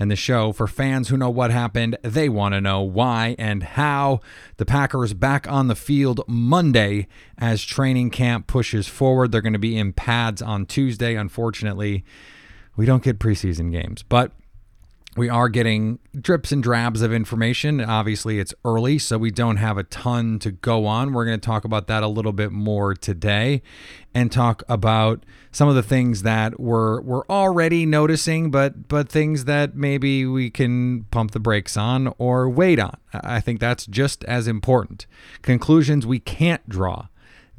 and the show for fans who know what happened. They want to know why and how. The Packers back on the field Monday as training camp pushes forward. They're going to be in pads on Tuesday. Unfortunately, we don't get preseason games, but we are getting drips and drabs of information. Obviously, it's early, so we don't have a ton to go on. We're going to talk about that a little bit more today and talk about some of the things that we're we're already noticing, but but things that maybe we can pump the brakes on or wait on. I think that's just as important. Conclusions we can't draw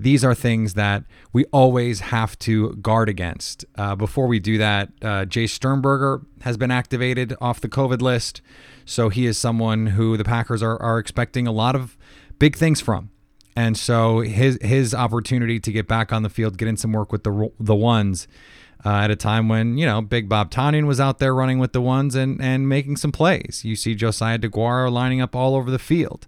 these are things that we always have to guard against. Uh, before we do that, uh, Jace Sternberger has been activated off the COVID list. So he is someone who the Packers are, are expecting a lot of big things from. And so his his opportunity to get back on the field, get in some work with the the ones uh, at a time when you know Big Bob Tonyan was out there running with the ones and and making some plays. You see Josiah Deguara lining up all over the field.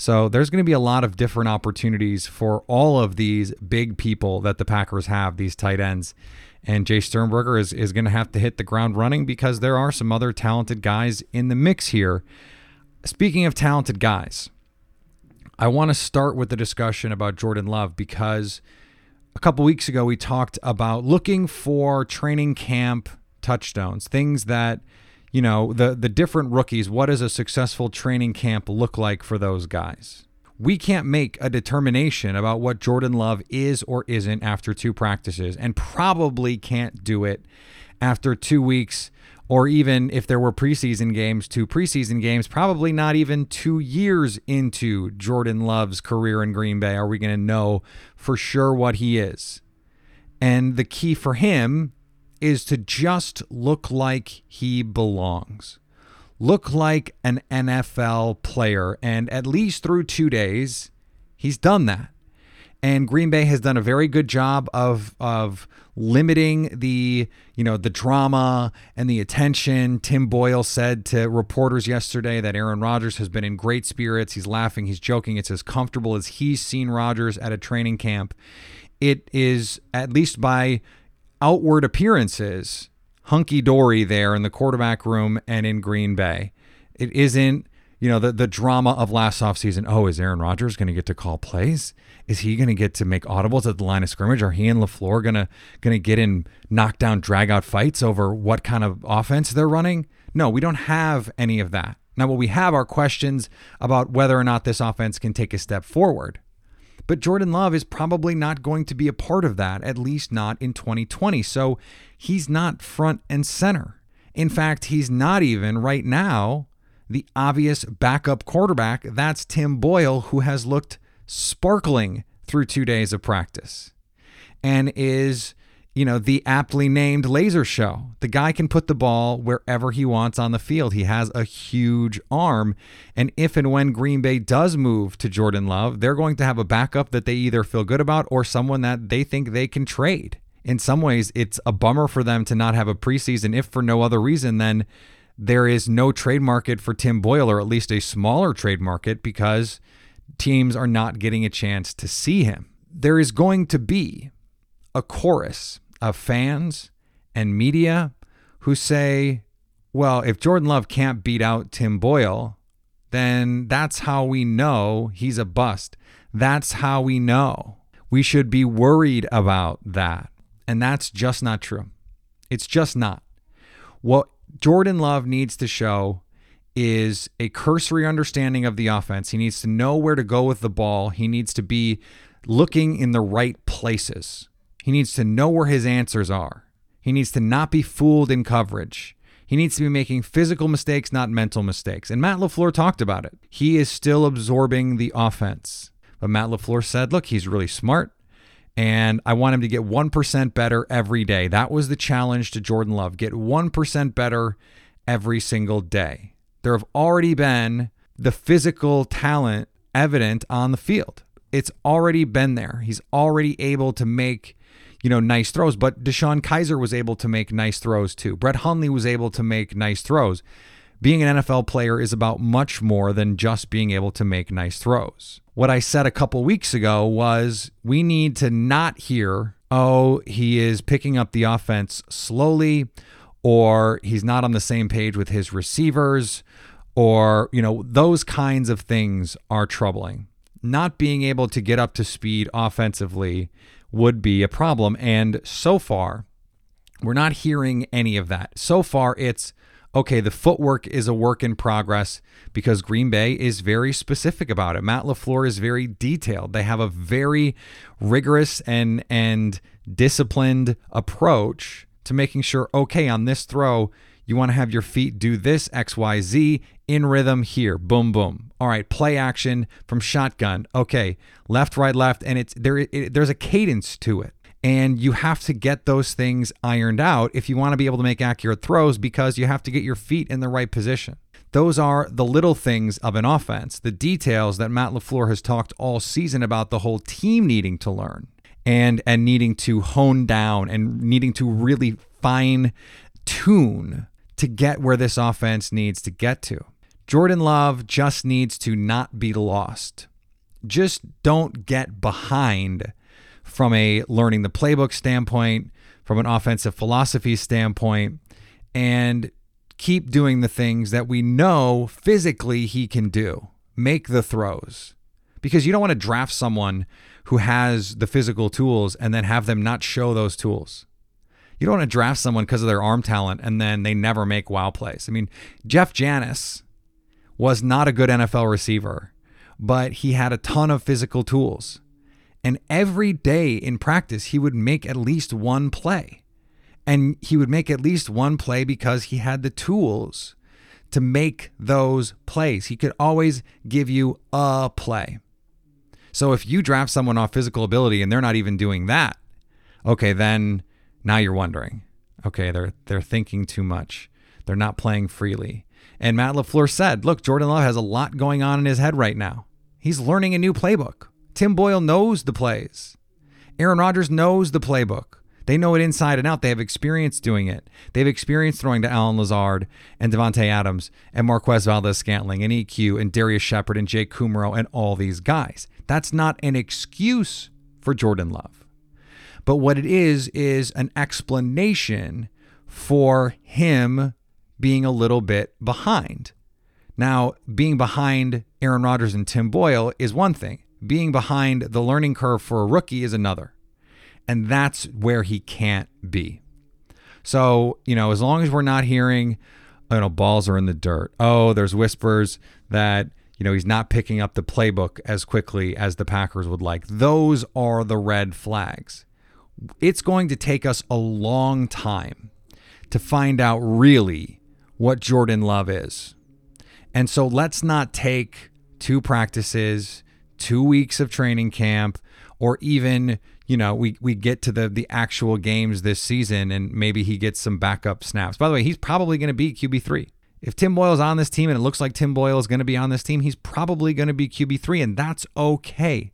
So there's going to be a lot of different opportunities for all of these big people that the Packers have, these tight ends. And Jace Sternberger is, is going to have to hit the ground running because there are some other talented guys in the mix here. Speaking of talented guys, I want to start with the discussion about Jordan Love because a couple weeks ago we talked about looking for training camp touchdowns, things that you know, the the different rookies, what does a successful training camp look like for those guys? We can't make a determination about what Jordan Love is or isn't after two practices and probably can't do it after 2 weeks or even if there were preseason games, two preseason games, probably not even 2 years into Jordan Love's career in Green Bay are we going to know for sure what he is. And the key for him is to just look like he belongs. Look like an NFL player. And at least through two days, he's done that. And Green Bay has done a very good job of of limiting the you know the drama and the attention. Tim Boyle said to reporters yesterday that Aaron Rodgers has been in great spirits. He's laughing, he's joking. It's as comfortable as he's seen Rodgers at a training camp. It is at least by outward appearances hunky dory there in the quarterback room and in Green Bay. It isn't, you know, the, the drama of last offseason. Oh, is Aaron Rodgers going to get to call plays? Is he going to get to make audibles at the line of scrimmage? Are he and LaFleur going to going to get in knockdown drag out fights over what kind of offense they're running? No, we don't have any of that. Now, what we have are questions about whether or not this offense can take a step forward. But Jordan Love is probably not going to be a part of that, at least not in 2020. So he's not front and center. In fact, he's not even right now the obvious backup quarterback. That's Tim Boyle, who has looked sparkling through two days of practice and is you know, the aptly named laser show. The guy can put the ball wherever he wants on the field. He has a huge arm. And if and when Green Bay does move to Jordan Love, they're going to have a backup that they either feel good about or someone that they think they can trade. In some ways, it's a bummer for them to not have a preseason, if for no other reason than there is no trade market for Tim Boyle, or at least a smaller trade market, because teams are not getting a chance to see him. There is going to be a chorus of fans and media who say, well, if Jordan Love can't beat out Tim Boyle, then that's how we know he's a bust. That's how we know. We should be worried about that. And that's just not true. It's just not. What Jordan Love needs to show is a cursory understanding of the offense. He needs to know where to go with the ball. He needs to be looking in the right places. He needs to know where his answers are. He needs to not be fooled in coverage. He needs to be making physical mistakes, not mental mistakes. And Matt LaFleur talked about it. He is still absorbing the offense. But Matt LaFleur said, look, he's really smart. And I want him to get 1% better every day. That was the challenge to Jordan Love get 1% better every single day. There have already been the physical talent evident on the field. It's already been there. He's already able to make you know, nice throws. But DeShone Kizer was able to make nice throws too. Brett Hundley was able to make nice throws. Being an NFL player is about much more than just being able to make nice throws. What I said a couple weeks ago was we need to not hear, oh, he is picking up the offense slowly, or he's not on the same page with his receivers, or, you know, those kinds of things are troubling. Not being able to get up to speed offensively would be a problem. And so far, we're not hearing any of that. So far, it's okay, the footwork is a work in progress because Green Bay is very specific about it. Matt LaFleur is very detailed. They have a very rigorous and and disciplined approach to making sure, okay, on this throw, you want to have your feet do this XYZ in rhythm here. Boom, boom. All right, play action from shotgun. Okay, left, right, left, and it's there. It, there's a cadence to it, and you have to get those things ironed out if you want to be able to make accurate throws because you have to get your feet in the right position. Those are the little things of an offense, the details that Matt LaFleur has talked all season about the whole team needing to learn and and needing to hone down and needing to really fine tune to get where this offense needs to get to. Jordan Love just needs to not be lost. Just don't get behind from a learning the playbook standpoint, from an offensive philosophy standpoint, and keep doing the things that we know physically he can do. Make the throws. Because you don't want to draft someone who has the physical tools and then have them not show those tools. You don't want to draft someone because of their arm talent and then they never make wow plays. I mean, Jeff Janis was not a good NFL receiver, but he had a ton of physical tools. And every day in practice, he would make at least one play. And he would make at least one play because he had the tools to make those plays. He could always give you a play. So if you draft someone off physical ability and they're not even doing that, okay, then now you're wondering, okay, they're they're thinking too much. They're not playing freely. And Matt LaFleur said, look, Jordan Love has a lot going on in his head right now. He's learning a new playbook. Tim Boyle knows the plays. Aaron Rodgers knows the playbook. They know it inside and out. They have experience doing it. They have experience throwing to Allen Lazard and Davante Adams and Marquez Valdes-Scantling and EQ and Darrius Shepherd and Jake Kumerow and all these guys. That's not an excuse for Jordan Love. But what it is, is an explanation for him being a little bit behind. Now, being behind Aaron Rodgers and Tim Boyle is one thing, being behind the learning curve for a rookie is another. And that's where he can't be. So, you know, as long as we're not hearing, you know, balls are in the dirt. Oh, there's whispers that, you know, he's not picking up the playbook as quickly as the Packers would like. Those are the red flags it's going to take us a long time to find out really what Jordan Love is. And so let's not take two practices, two weeks of training camp or even you know we we get to the the actual games this season and maybe he gets some backup snaps. By the way, he's probably going to be QB three. If Tim Boyle's on this team and it looks like Tim Boyle is going to be on this team, he's probably going to be QB three, and that's okay.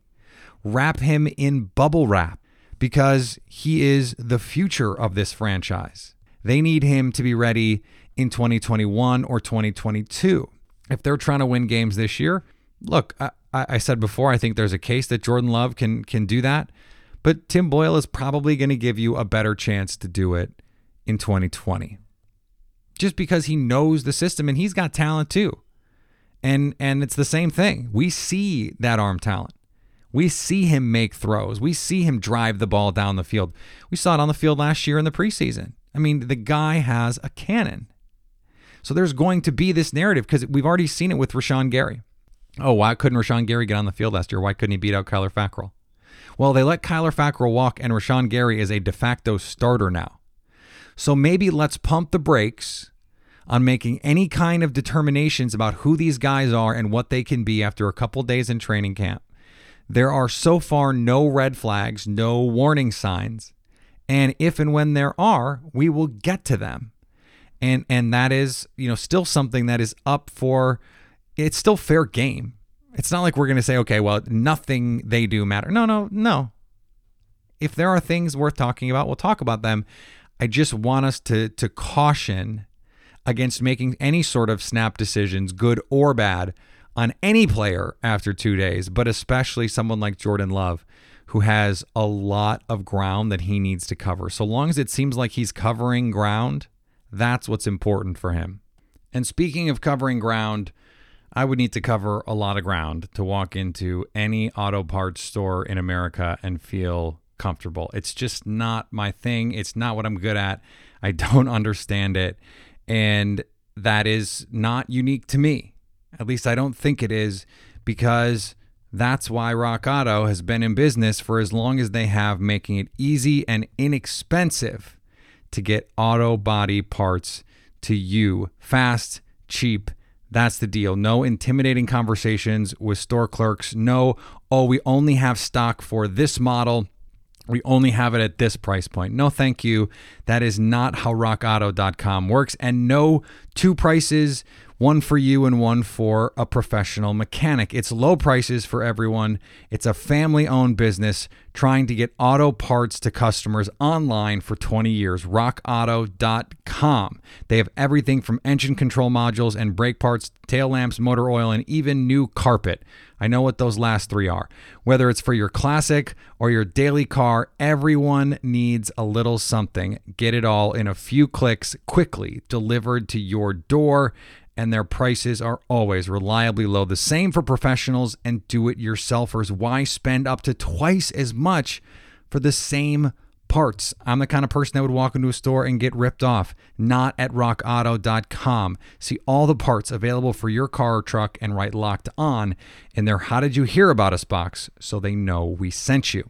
Wrap him in bubble wrap because he is the future of this franchise. They need him to be ready in 2021 or 2022. If they're trying to win games this year, look, I, I said before, I think there's a case that Jordan Love can can do that, but Tim Boyle is probably going to give you a better chance to do it in 2020, just because he knows the system and he's got talent too, and and it's the same thing. We see that arm talent. We see him make throws. We see him drive the ball down the field. We saw it on the field last year in the preseason. I mean, the guy has a cannon. So there's going to be this narrative because we've already seen it with Rashan Gary. Oh, why couldn't Rashan Gary get on the field last year? Why couldn't he beat out Kyler Fackrell? Well, they let Kyler Fackrell walk, and Rashan Gary is a de facto starter now. So maybe let's pump the brakes on making any kind of determinations about who these guys are and what they can be after a couple days in training camp. There are so far no red flags, no warning signs. And if and when there are, we will get to them. And and that is, you know, still something that is up for it's still fair game. It's not like we're going to say, okay, well, nothing they do matter. No, no, no. If there are things worth talking about, we'll talk about them. I just want us to to caution against making any sort of snap decisions, good or bad, on any player after two days, but especially someone like Jordan Love, who has a lot of ground that he needs to cover. So long as it seems like he's covering ground, that's what's important for him. And speaking of covering ground, I would need to cover a lot of ground to walk into any auto parts store in America and feel comfortable. It's just not my thing. It's not what I'm good at. I don't understand it. And that is not unique to me. At least I don't think it is because that's why Rock Auto has been in business for as long as they have, making it easy and inexpensive to get auto body parts to you fast, cheap, that's the deal. No intimidating conversations with store clerks. No, oh, we only have stock for this model. We only have it at this price point. No, thank you. That is not how rockauto.com works. And no two prices one for you and one for a professional mechanic. It's low prices for everyone. It's a family owned business trying to get auto parts to customers online for 20 years. RockAuto.com. They have everything from engine control modules and brake parts, tail lamps, motor oil, and even new carpet. I know what those last three are. Whether it's for your classic or your daily car, everyone needs a little something. Get it all in a few clicks, quickly delivered to your door and their prices are always reliably low. The same for professionals and do it yourselfers. Why spend up to twice as much for the same parts? I'm the kind of person that would walk into a store and get ripped off, not at rockauto.com. See all the parts available for your car or truck and write locked on in their How Did You Hear About Us box so they know we sent you.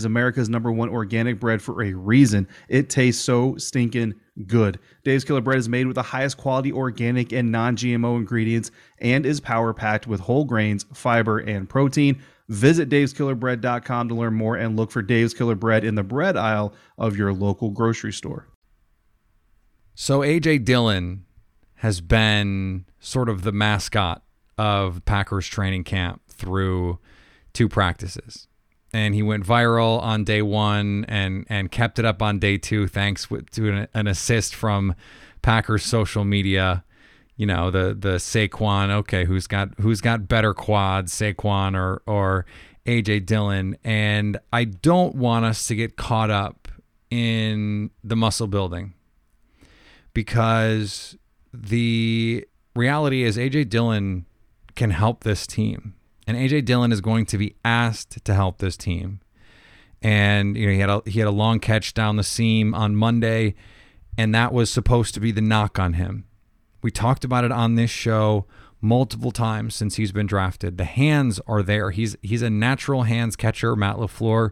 is America's number one organic bread for a reason. It tastes so stinking good. Dave's Killer Bread is made with the highest quality organic and non GMO ingredients and is power packed with whole grains, fiber, and protein. Visit daveskillerbread.com to learn more and look for Dave's Killer Bread in the bread aisle of your local grocery store. So, AJ Dillon has been sort of the mascot of Packers training camp through two practices and he went viral on day one and and kept it up on day two thanks to an, an assist from Packers social media. You know the the Saquon. Okay, who's got who's got better quads, Saquon or or AJ Dillon? And I don't want us to get caught up in the muscle building because the reality is AJ Dillon can help this team. And AJ Dillon is going to be asked to help this team. And you know, he had a he had a long catch down the seam on Monday, and that was supposed to be the knock on him. We talked about it on this show multiple times since he's been drafted. The hands are there. He's he's a natural hands catcher. Matt LaFleur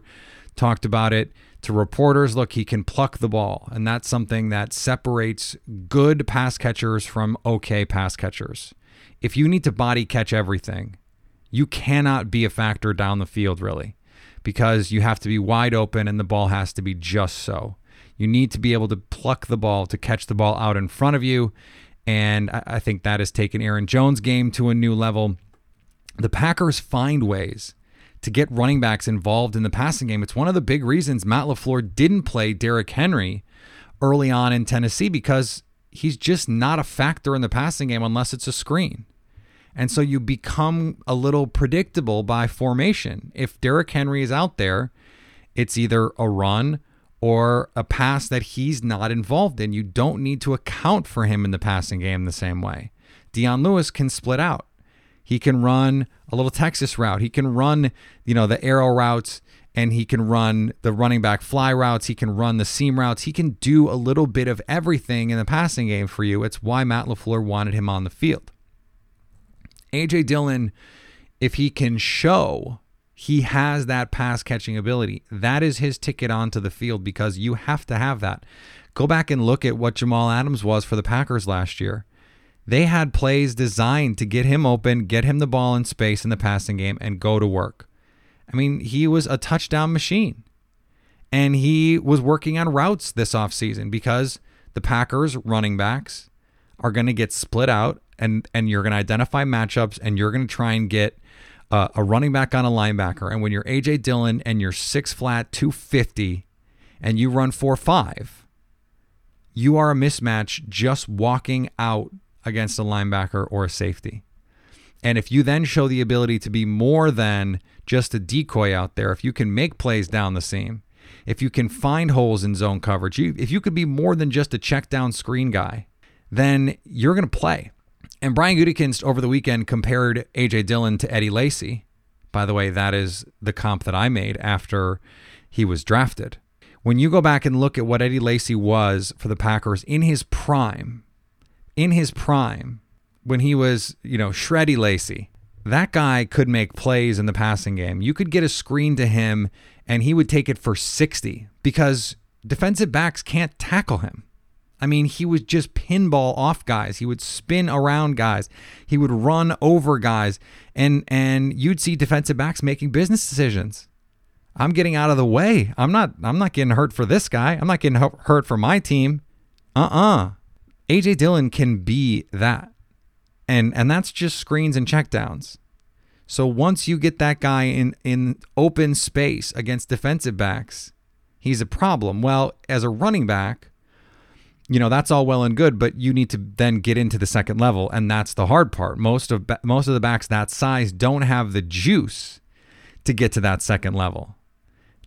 talked about it to reporters. Look, he can pluck the ball, and that's something that separates good pass catchers from okay pass catchers. If you need to body catch everything, you cannot be a factor down the field really because you have to be wide open and the ball has to be just so. You need to be able to pluck the ball to catch the ball out in front of you. And I think that has taken Aaron Jones' game to a new level. The Packers find ways to get running backs involved in the passing game. It's one of the big reasons Matt LaFleur didn't play Derrick Henry early on in Tennessee because he's just not a factor in the passing game unless it's a screen. And so you become a little predictable by formation. If Derrick Henry is out there, it's either a run or a pass that he's not involved in. You don't need to account for him in the passing game the same way. Dion Lewis can split out. He can run a little Texas route. He can run, you know, the arrow routes and he can run the running back fly routes. He can run the seam routes. He can do a little bit of everything in the passing game for you. It's why Matt LaFleur wanted him on the field. AJ Dillon, if he can show he has that pass catching ability, that is his ticket onto the field because you have to have that. Go back and look at what Jamal Adams was for the Packers last year. They had plays designed to get him open, get him the ball in space in the passing game, and go to work. I mean, he was a touchdown machine. And he was working on routes this offseason because the Packers running backs are going to get split out and and you're going to identify matchups and you're going to try and get uh, a running back on a linebacker. And when you're AJ Dillon and you're six flat 250 and you run four five, you are a mismatch just walking out against a linebacker or a safety. And if you then show the ability to be more than just a decoy out there, if you can make plays down the seam, if you can find holes in zone coverage, if you could be more than just a check down screen guy, then you're going to play. And Brian Gutekunst over the weekend compared AJ Dillon to Eddie Lacy. By the way, that is the comp that I made after he was drafted. When you go back and look at what Eddie Lacy was for the Packers in his prime, in his prime, when he was, you know, Shreddy Lacy, that guy could make plays in the passing game. You could get a screen to him and he would take it for 60 because defensive backs can't tackle him. I mean, he would just pinball off guys. He would spin around guys. He would run over guys, and and you'd see defensive backs making business decisions. I'm getting out of the way. I'm not. I'm not getting hurt for this guy. I'm not getting hurt for my team. Uh-uh. AJ Dillon can be that, and and that's just screens and checkdowns. So once you get that guy in in open space against defensive backs, he's a problem. Well, as a running back you know that's all well and good but you need to then get into the second level and that's the hard part. Most of most of the backs that size don't have the juice to get to that second level.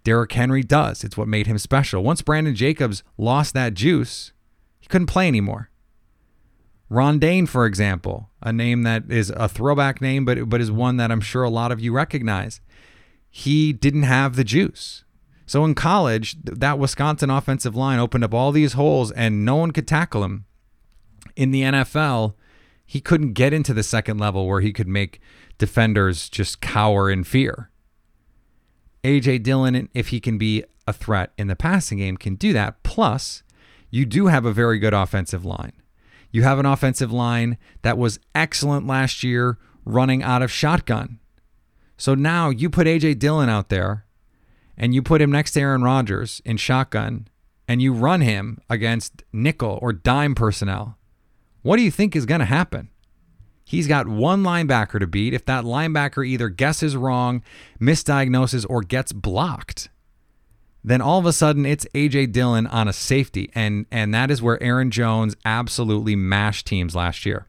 Derrick Henry does. It's what made him special. Once Brandon Jacobs lost that juice he couldn't play anymore. Ron Dayne for example a name that is a throwback name but but is one that I'm sure a lot of you recognize. He didn't have the juice so in college, that Wisconsin offensive line opened up all these holes and no one could tackle him. In the NFL, he couldn't get into the second level where he could make defenders just cower in fear. AJ Dillon, if he can be a threat in the passing game, can do that. Plus, you do have a very good offensive line. You have an offensive line that was excellent last year running out of shotgun. So now you put AJ Dillon out there and you put him next to Aaron Rodgers in shotgun and you run him against nickel or dime personnel, what do you think is going to happen? He's got one linebacker to beat. If that linebacker either guesses wrong, misdiagnoses, or gets blocked, then all of a sudden it's AJ Dillon on a safety. And, and that is where Aaron Jones absolutely mashed teams last year.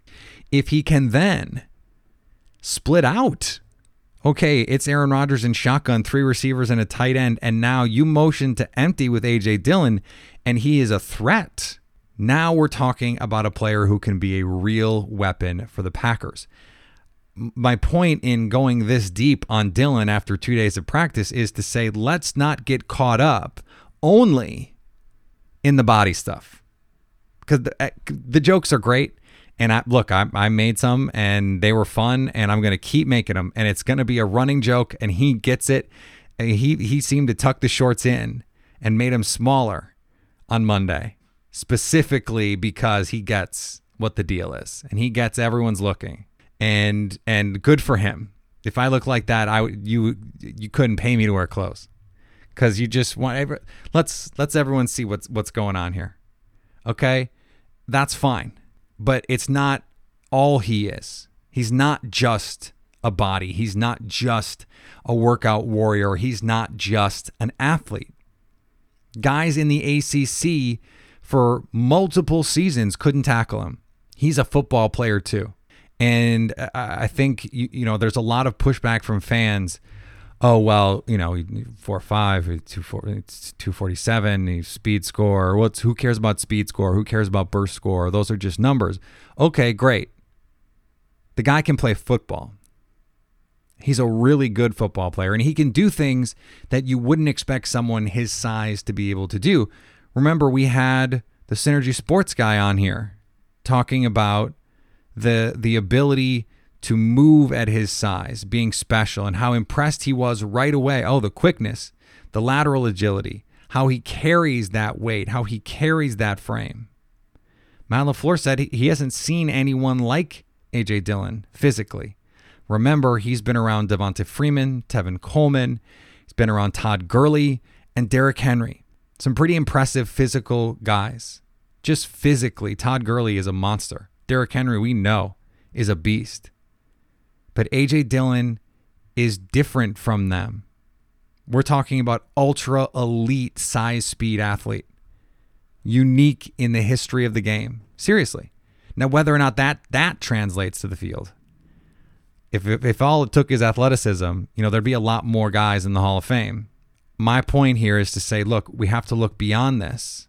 If he can then split out Okay, it's Aaron Rodgers in shotgun, three receivers and a tight end, and now you motion to empty with AJ Dillon, and he is a threat. Now we're talking about a player who can be a real weapon for the Packers. My point in going this deep on Dillon after two days of practice is to say, let's not get caught up only in the body stuff. Because the, eh, the jokes are great. And I look, I, I made some and they were fun, and I'm gonna keep making them. And it's gonna be a running joke, and he gets it. He he seemed to tuck the shorts in and made them smaller on Monday, specifically because he gets what the deal is, and he gets everyone's looking, and and good for him. If I look like that, I you you couldn't pay me to wear clothes, because you just want every, let's let's everyone see what's what's going on here. Okay, that's fine but it's not all he is. He's not just a body. He's not just a workout warrior. He's not just an athlete. Guys in the ACC for multiple seasons couldn't tackle him. He's a football player too. And I think you, know there's a lot of pushback from fans oh well, you know, four five, two four, it's two forty seven. Speed score. What's who cares about speed score? Who cares about burst score? Those are just numbers. Okay, great. The guy can play football. He's a really good football player, and he can do things that you wouldn't expect someone his size to be able to do. Remember, we had the Synergy Sports guy on here talking about the the ability to move at his size, being special, and how impressed he was right away. Oh, the quickness, the lateral agility, how he carries that weight, how he carries that frame. Matt LaFleur said he hasn't seen anyone like A.J. Dillon physically. Remember, he's been around Devonta Freeman, Tevin Coleman, he's been around Todd Gurley, and Derrick Henry. Some pretty impressive physical guys. Just physically, Todd Gurley is a monster. Derrick Henry, we know, is a beast. But AJ Dillon is different from them. We're talking about ultra elite size speed athlete, unique in the history of the game. Seriously. Now, whether or not that that translates to the field, if, if, if all it took is athleticism, you know, there'd be a lot more guys in the Hall of Fame. My point here is to say, look, we have to look beyond this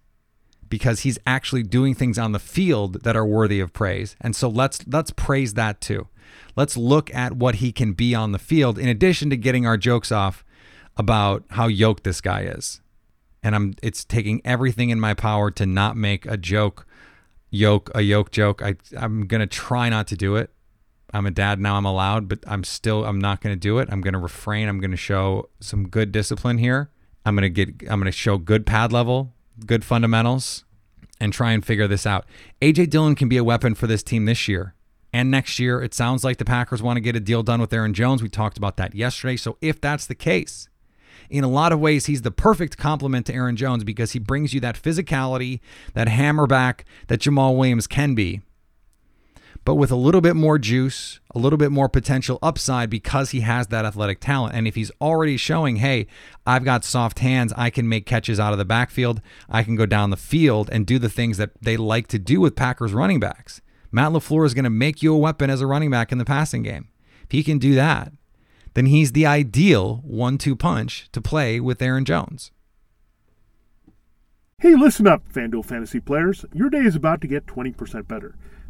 because he's actually doing things on the field that are worthy of praise. And so let's let's praise that too. Let's look at what he can be on the field in addition to getting our jokes off about how yoked this guy is. And I'm it's taking everything in my power to not make a joke yoke a yoke joke. I I'm to try not to do it. I'm a dad now, I'm allowed, but I'm still I'm not to do it. I'm to refrain. I'm to show some good discipline here. I'm to get I'm to show good pad level, good fundamentals and try and figure this out. AJ Dillon can be a weapon for this team this year and next year. It sounds like the Packers want to get a deal done with Aaron Jones. We talked about that yesterday. So if that's the case, in a lot of ways, he's the perfect complement to Aaron Jones because he brings you that physicality, that hammerback that Jamaal Williams can be but with a little bit more juice, a little bit more potential upside because he has that athletic talent. And if he's already showing, hey, I've got soft hands, I can make catches out of the backfield, I can go down the field and do the things that they like to do with Packers running backs. Matt LaFleur is going to make you a weapon as a running back in the passing game. If he can do that, then he's the ideal one two punch to play with Aaron Jones. Hey, listen up, FanDuel fantasy players. Your day is about to get 20% better.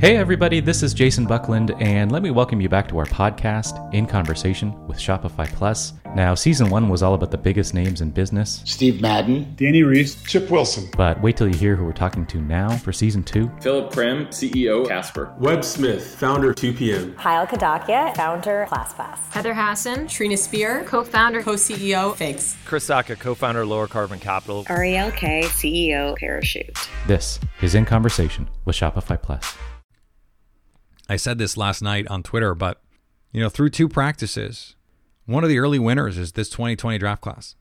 Hey, everybody, this is Jason Buckland, and let me welcome you back to our podcast, In Conversation with Shopify Plus. Now, season one was all about the biggest names in business. Steve Madden, Danny Reese, Chip Wilson. But wait till you hear who we're talking to now for season two. Philip Krim, CEO Casper, Webb Smith, founder 2PM, Payal Kadakia, founder ClassPass, Heather Hasson, Trina Spear, co founder, co CEO, Figs, Chris Sacca, co founder, Lower Carbon Capital, Ariel Kaye, CEO, Parachute. This is In Conversation with Shopify Plus. I said this last night on Twitter, but you know, through two practices, one of the early winners is this 2020 draft class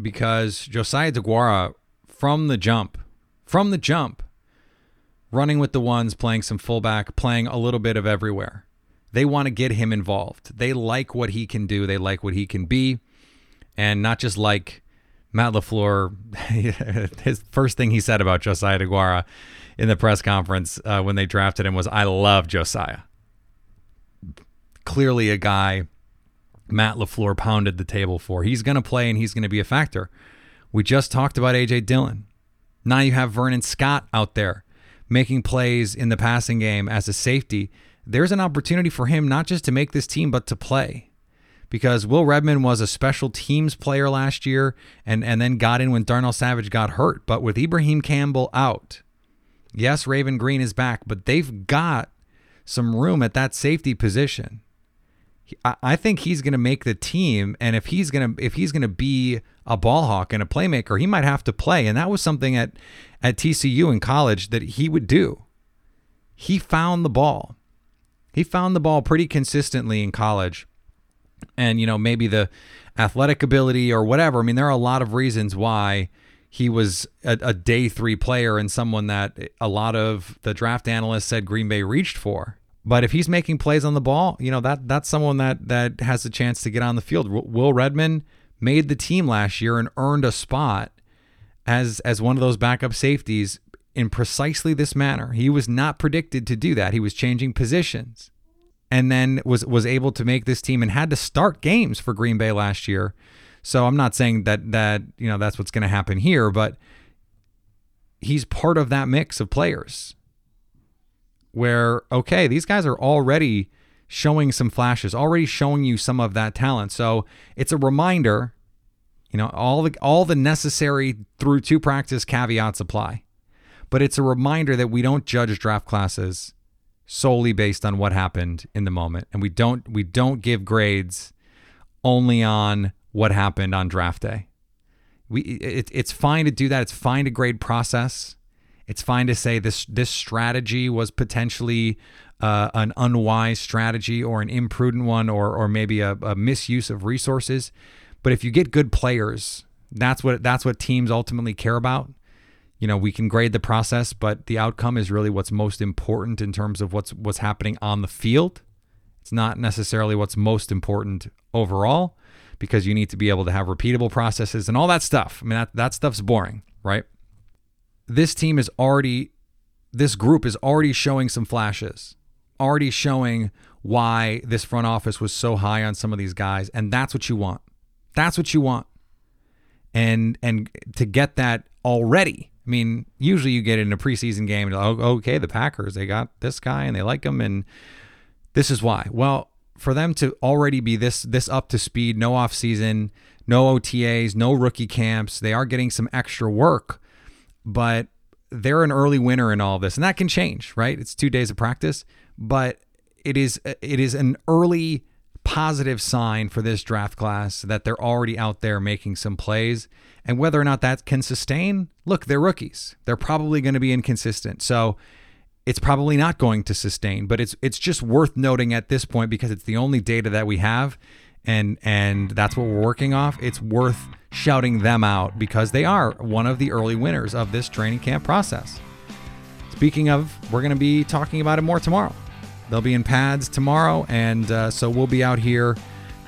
because Josiah DeGuara from the jump, from the jump, running with the ones, playing some fullback, playing a little bit of everywhere. They want to get him involved. They like what he can do. They like what he can be, and not just like Matt LaFleur. his first thing he said about Josiah DeGuara in the press conference uh, when they drafted him was, I love Josiah. Clearly, a guy Matt LaFleur pounded the table for. He's going to play and he's going to be a factor. We just talked about A.J. Dillon. Now you have Vernon Scott out there making plays in the passing game as a safety. There's an opportunity for him not just to make this team, but to play. Because Will Redmond was a special teams player last year and, and then got in when Darnell Savage got hurt. But with Ibrahim Campbell out, Yes, Raven Greene is back, but they've got some room at that safety position. I think he's going to make the team, and if he's going to if he's going to be a ball hawk and a playmaker, he might have to play, and that was something at at TCU in college that he would do. He found the ball. He found the ball pretty consistently in college, and you know maybe the athletic ability or whatever. I mean, there are a lot of reasons why he was a, a, day three player and someone that a lot of the draft analysts said Green Bay reached for. But if he's making plays on the ball, you know that that's someone that that has a chance to get on the field. Will Redmond made the team last year and earned a spot as as one of those backup safeties in precisely this manner. He was not predicted to do that. He was changing positions and then was was able to make this team and had to start games for Green Bay last year so I'm not saying that that you know that's what's going to happen here, but he's part of that mix of players where okay, these guys are already showing some flashes, already showing you some of that talent. So it's a reminder, you know, all the all the necessary through two practice caveats apply. But it's a reminder that we don't judge draft classes solely based on what happened in the moment and we don't we don't give grades only on what happened on draft day. We it, it's fine to do that. It's fine to grade process. It's fine to say this this strategy was potentially uh, an unwise strategy or an imprudent one or or maybe a, a misuse of resources. But if you get good players, that's what that's what teams ultimately care about. You know, we can grade the process, but the outcome is really what's most important in terms of what's what's happening on the field. It's not necessarily what's most important overall because you need to be able to have repeatable processes and all that stuff. I mean, that, that stuff's boring, right? This team is already, this group is already showing some flashes, already showing why this front office was so high on some of these guys. And that's what you want. That's what you want. And, and to get that already, I mean, usually you get in a preseason game, oh, okay, the Packers, they got this guy and they like him. And this is why. Well, for them to already be this this up to speed, no off season, no OTAs, no rookie camps, they are getting some extra work, but they're an early winner in all this, and that can change, right? It's two days of practice, but it is it is an early positive sign for this draft class that they're already out there making some plays. And whether or not that can sustain, look, they're rookies. They're probably going to be inconsistent. So it's probably not going to sustain, but it's it's just worth noting at this point because it's the only data that we have and and that's what we're working off. It's worth shouting them out because they are one of the early winners of this training camp process. Speaking of, we're going to be talking about it more tomorrow. They'll be in pads tomorrow, and uh, so we'll be out here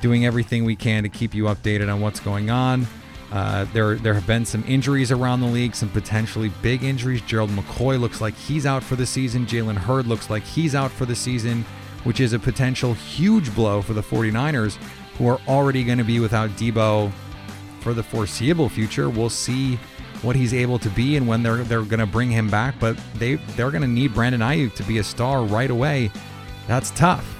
doing everything we can to keep you updated on what's going on. Uh, there, there have been some injuries around the league, some potentially big injuries. Gerald McCoy looks like he's out for the season. Jalen Hurd looks like he's out for the season, which is a potential huge blow for the 49ers, who are already going to be without Deebo for the foreseeable future. We'll see what he's able to be and when they're they're going to bring him back. But they they're going to need Brandon Aiyuk to be a star right away. That's tough.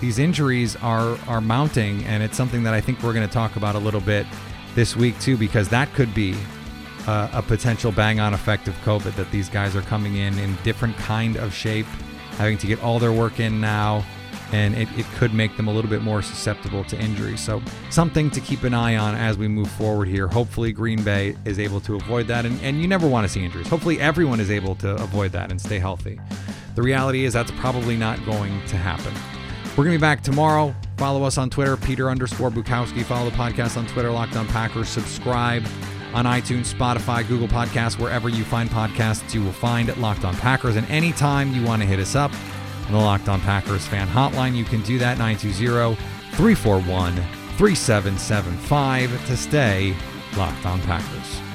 These injuries are are mounting, and it's something that I think we're going to talk about a little bit this week too, because that could be uh, a potential bang on effect of COVID. That these guys are coming in in different kind of shape, having to get all their work in now and it, it could make them a little bit more susceptible to injury. So, something to keep an eye on as we move forward here. Hopefully, Green Bay is able to avoid that, and, and you never want to see injuries. Hopefully, everyone is able to avoid that and stay healthy. The reality is that's probably not going to happen. We're going to be back tomorrow. Follow us on Twitter, Peter underscore Bukowski. Follow the podcast on Twitter, Locked on Packers. Subscribe on iTunes, Spotify, Google Podcasts, wherever you find podcasts, you will find Locked on Packers. And anytime you want to hit us up, on the Locked On Packers fan hotline. You can do that 920 341 3775 to stay Locked On Packers.